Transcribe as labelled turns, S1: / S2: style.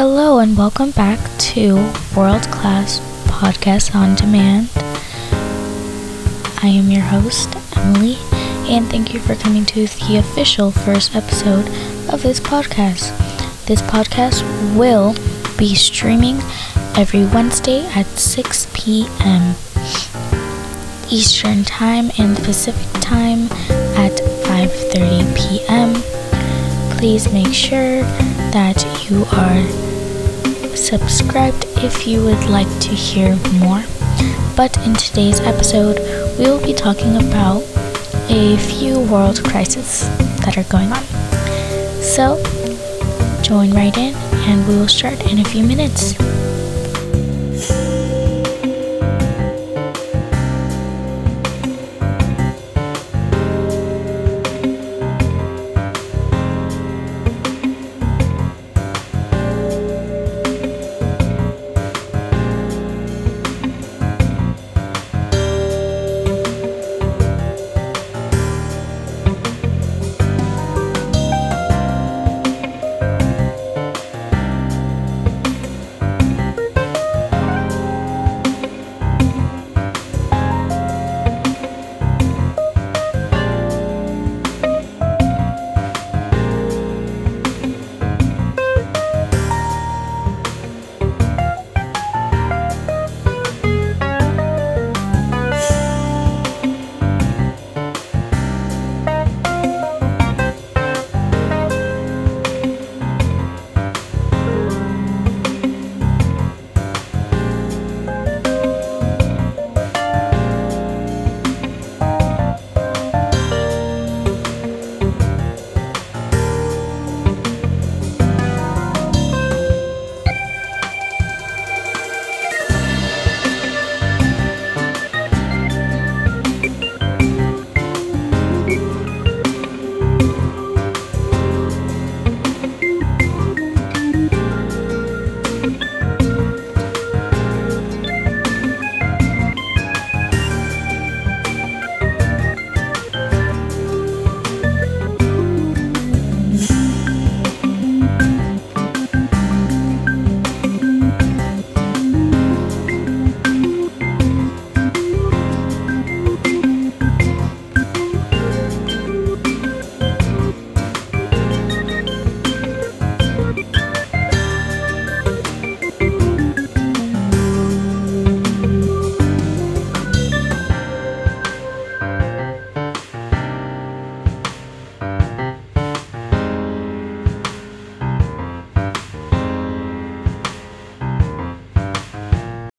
S1: Hello and welcome back to World Class Podcast on Demand. I am your host, Emily, and thank you for coming to the official first episode of this podcast. This podcast will be streaming every Wednesday at 6 p.m. Eastern Time and Pacific Time at 5:30 p.m. Please make sure that you are subscribed if you would like to hear more. But in today's episode, we will be talking about a few world crises that are going on. So, join right in and we will start in a few minutes.